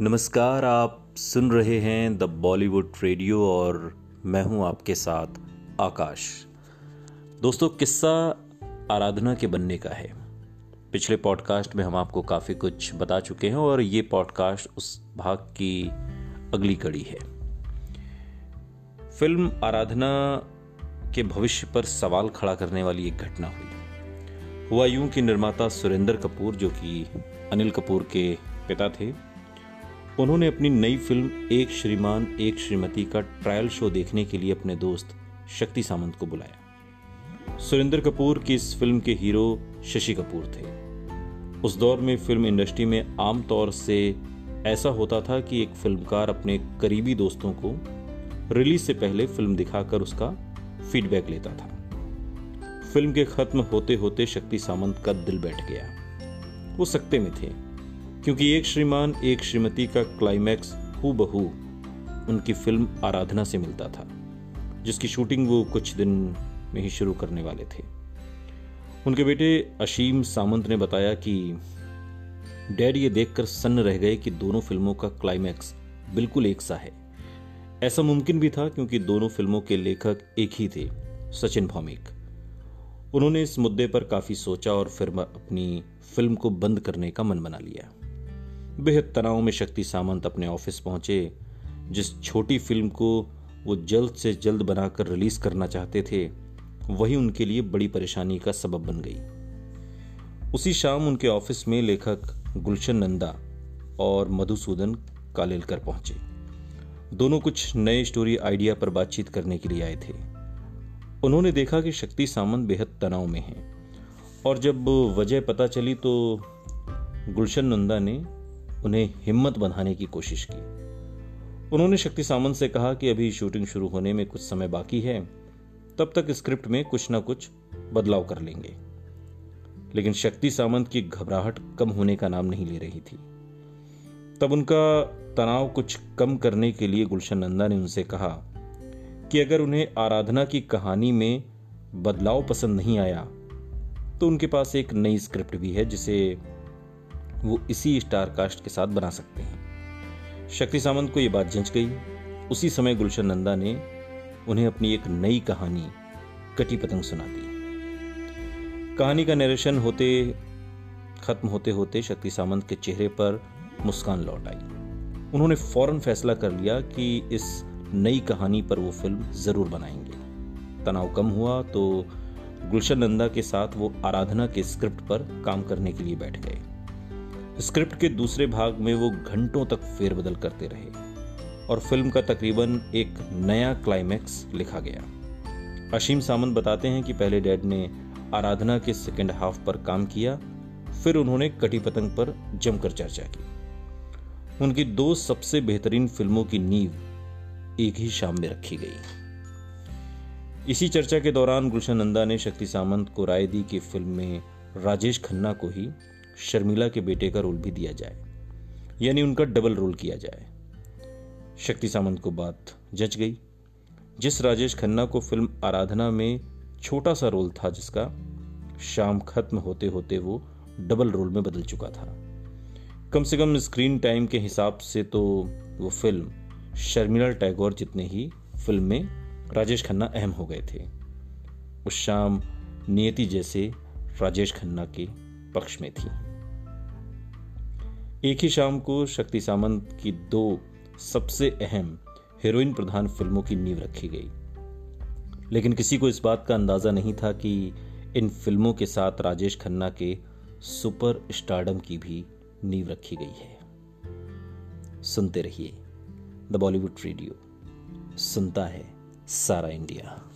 नमस्कार, आप सुन रहे हैं द बॉलीवुड रेडियो और मैं हूँ आपके साथ आकाश। दोस्तों, किस्सा आराधना के बनने का है। पिछले पॉडकास्ट में हम आपको काफ़ी कुछ बता चुके हैं और ये पॉडकास्ट उस भाग की अगली कड़ी है। फ़िल्म आराधना के भविष्य पर सवाल खड़ा करने वाली एक घटना हुई। हुआ यूँ कि निर्माता सुरेंद्र कपूर, जो कि अनिल कपूर के पिता थे उन्होंने अपनी नई फ़िल्म एक श्रीमान, एक श्रीमती का ट्रायल शो देखने के लिए अपने दोस्त शक्ति सामंत को बुलाया। सुरेंद्र कपूर की इस फ़िल्म के हीरो शशि कपूर थे। उस दौर में फ़िल्म इंडस्ट्री में आमतौर से ऐसा होता था कि एक फिल्मकार अपने करीबी दोस्तों को रिलीज़ से पहले फ़िल्म दिखाकर उसका फीडबैक लेता था। फ़िल्म के खत्म होते होते शक्ति सामंत का दिल बैठ गया। वो सकते में थे। क्योंकि एक श्रीमान, एक श्रीमती का क्लाइमैक्स हु बहू उनकी फ़िल्म आराधना से मिलता था, जिसकी शूटिंग वो कुछ दिन में ही शुरू करने वाले थे। उनके बेटे अशीम सामंत ने बताया कि डैड ये देखकर सन्न रह गए कि दोनों फ़िल्मों का क्लाइमैक्स बिल्कुल एक सा है। ऐसा मुमकिन भी था क्योंकि दोनों फ़िल्मों के लेखक एक ही थे, सचिन भौमिक। उन्होंने इस मुद्दे पर काफ़ी सोचा और फिर अपनी फ़िल्म को बंद करने का मन बना लिया। बेहद तनाव में शक्ति सामंत अपने ऑफ़िस पहुँचे। जिस छोटी फ़िल्म को वो जल्द से जल्द बनाकर रिलीज़ करना चाहते थे, वही उनके लिए बड़ी परेशानी का सबब बन गई। उसी शाम उनके ऑफ़िस में लेखक गुलशन नंदा और मधुसूदन कालेलकर पहुँचे। दोनों कुछ नए स्टोरी आइडिया पर बातचीत करने के लिए आए थे। उन्होंने देखा कि शक्ति सामंत बेहद तनाव में है। और जब वजह पता चली तो गुलशन नंदा ने उन्हें हिम्मत बंधाने की कोशिश की। उन्होंने शक्ति सामंत से कहा कि अभी शूटिंग शुरू होने में कुछ समय बाकी है, तब तक स्क्रिप्ट में कुछ ना कुछ बदलाव कर लेंगे। लेकिन शक्ति सामंत की घबराहट कम होने का नाम नहीं ले रही थी। तब उनका तनाव कुछ कम करने के लिए गुलशन नंदा ने उनसे कहा कि अगर उन्हें आराधना की कहानी में बदलाव पसंद नहीं आया तो उनके पास एक नई स्क्रिप्ट भी है, जिसे वो इसी स्टार कास्ट के साथ बना सकते हैं। शक्ति सामंत को यह बात जंच गई। उसी समय गुलशन नंदा ने उन्हें अपनी एक नई कहानी, कटी पतंग सुना दी। कहानी का नरेशन होते, खत्म होते होते शक्ति सामंत के चेहरे पर मुस्कान लौट आई। उन्होंने फ़ौरन फैसला कर लिया कि इस नई कहानी पर वो फ़िल्म ज़रूर बनाएँगे। तनाव कम हुआ तो गुलशन नंदा के साथ वो आराधना के स्क्रिप्ट पर काम करने के लिए बैठ गए। स्क्रिप्ट के दूसरे भाग में वो घंटों तक फेरबदल करते रहे और फ़िल्म का तकरीबन एक नया क्लाइमैक्स लिखा गया। अशीम सामंत बताते हैं कि पहले डैड ने आराधना के सेकेंड हाफ़ पर काम किया, फिर उन्होंने कटी पतंग पर जमकर चर्चा की। उनकी दो सबसे बेहतरीन फ़िल्मों की नींव एक ही शाम में रखी गई। इसी चर्चा के दौरान गुलशन नंदा ने शक्ति सामंत को राय दी कि फ़िल्म में राजेश खन्ना को ही शर्मिला के बेटे का रोल भी दिया जाए, यानी उनका डबल रोल किया जाए। शक्ति सामंत को बात जच गई, जिस राजेश खन्ना को फ़िल्म आराधना में छोटा सा रोल था जिसका शाम खत्म होते होते वो डबल रोल में बदल चुका था। कम से कम स्क्रीन टाइम के हिसाब से तो वो फ़िल्म शर्मिला, टैगोर जितने ही फ़िल्म में राजेश खन्ना अहम हो गए थे। उस शाम नियति जैसे राजेश खन्ना के पक्ष में थी। एक ही शाम को शक्ति सामंत की दो सबसे अहम हीरोइन प्रधान फ़िल्मों की नींव रखी गई। लेकिन किसी को इस बात का अंदाज़ा नहीं था कि इन फ़िल्मों के साथ राजेश खन्ना के सुपर स्टारडम की भी नींव रखी गई है। सुनते रहिए। The Bollywood radio. सुनता है सारा इंडिया।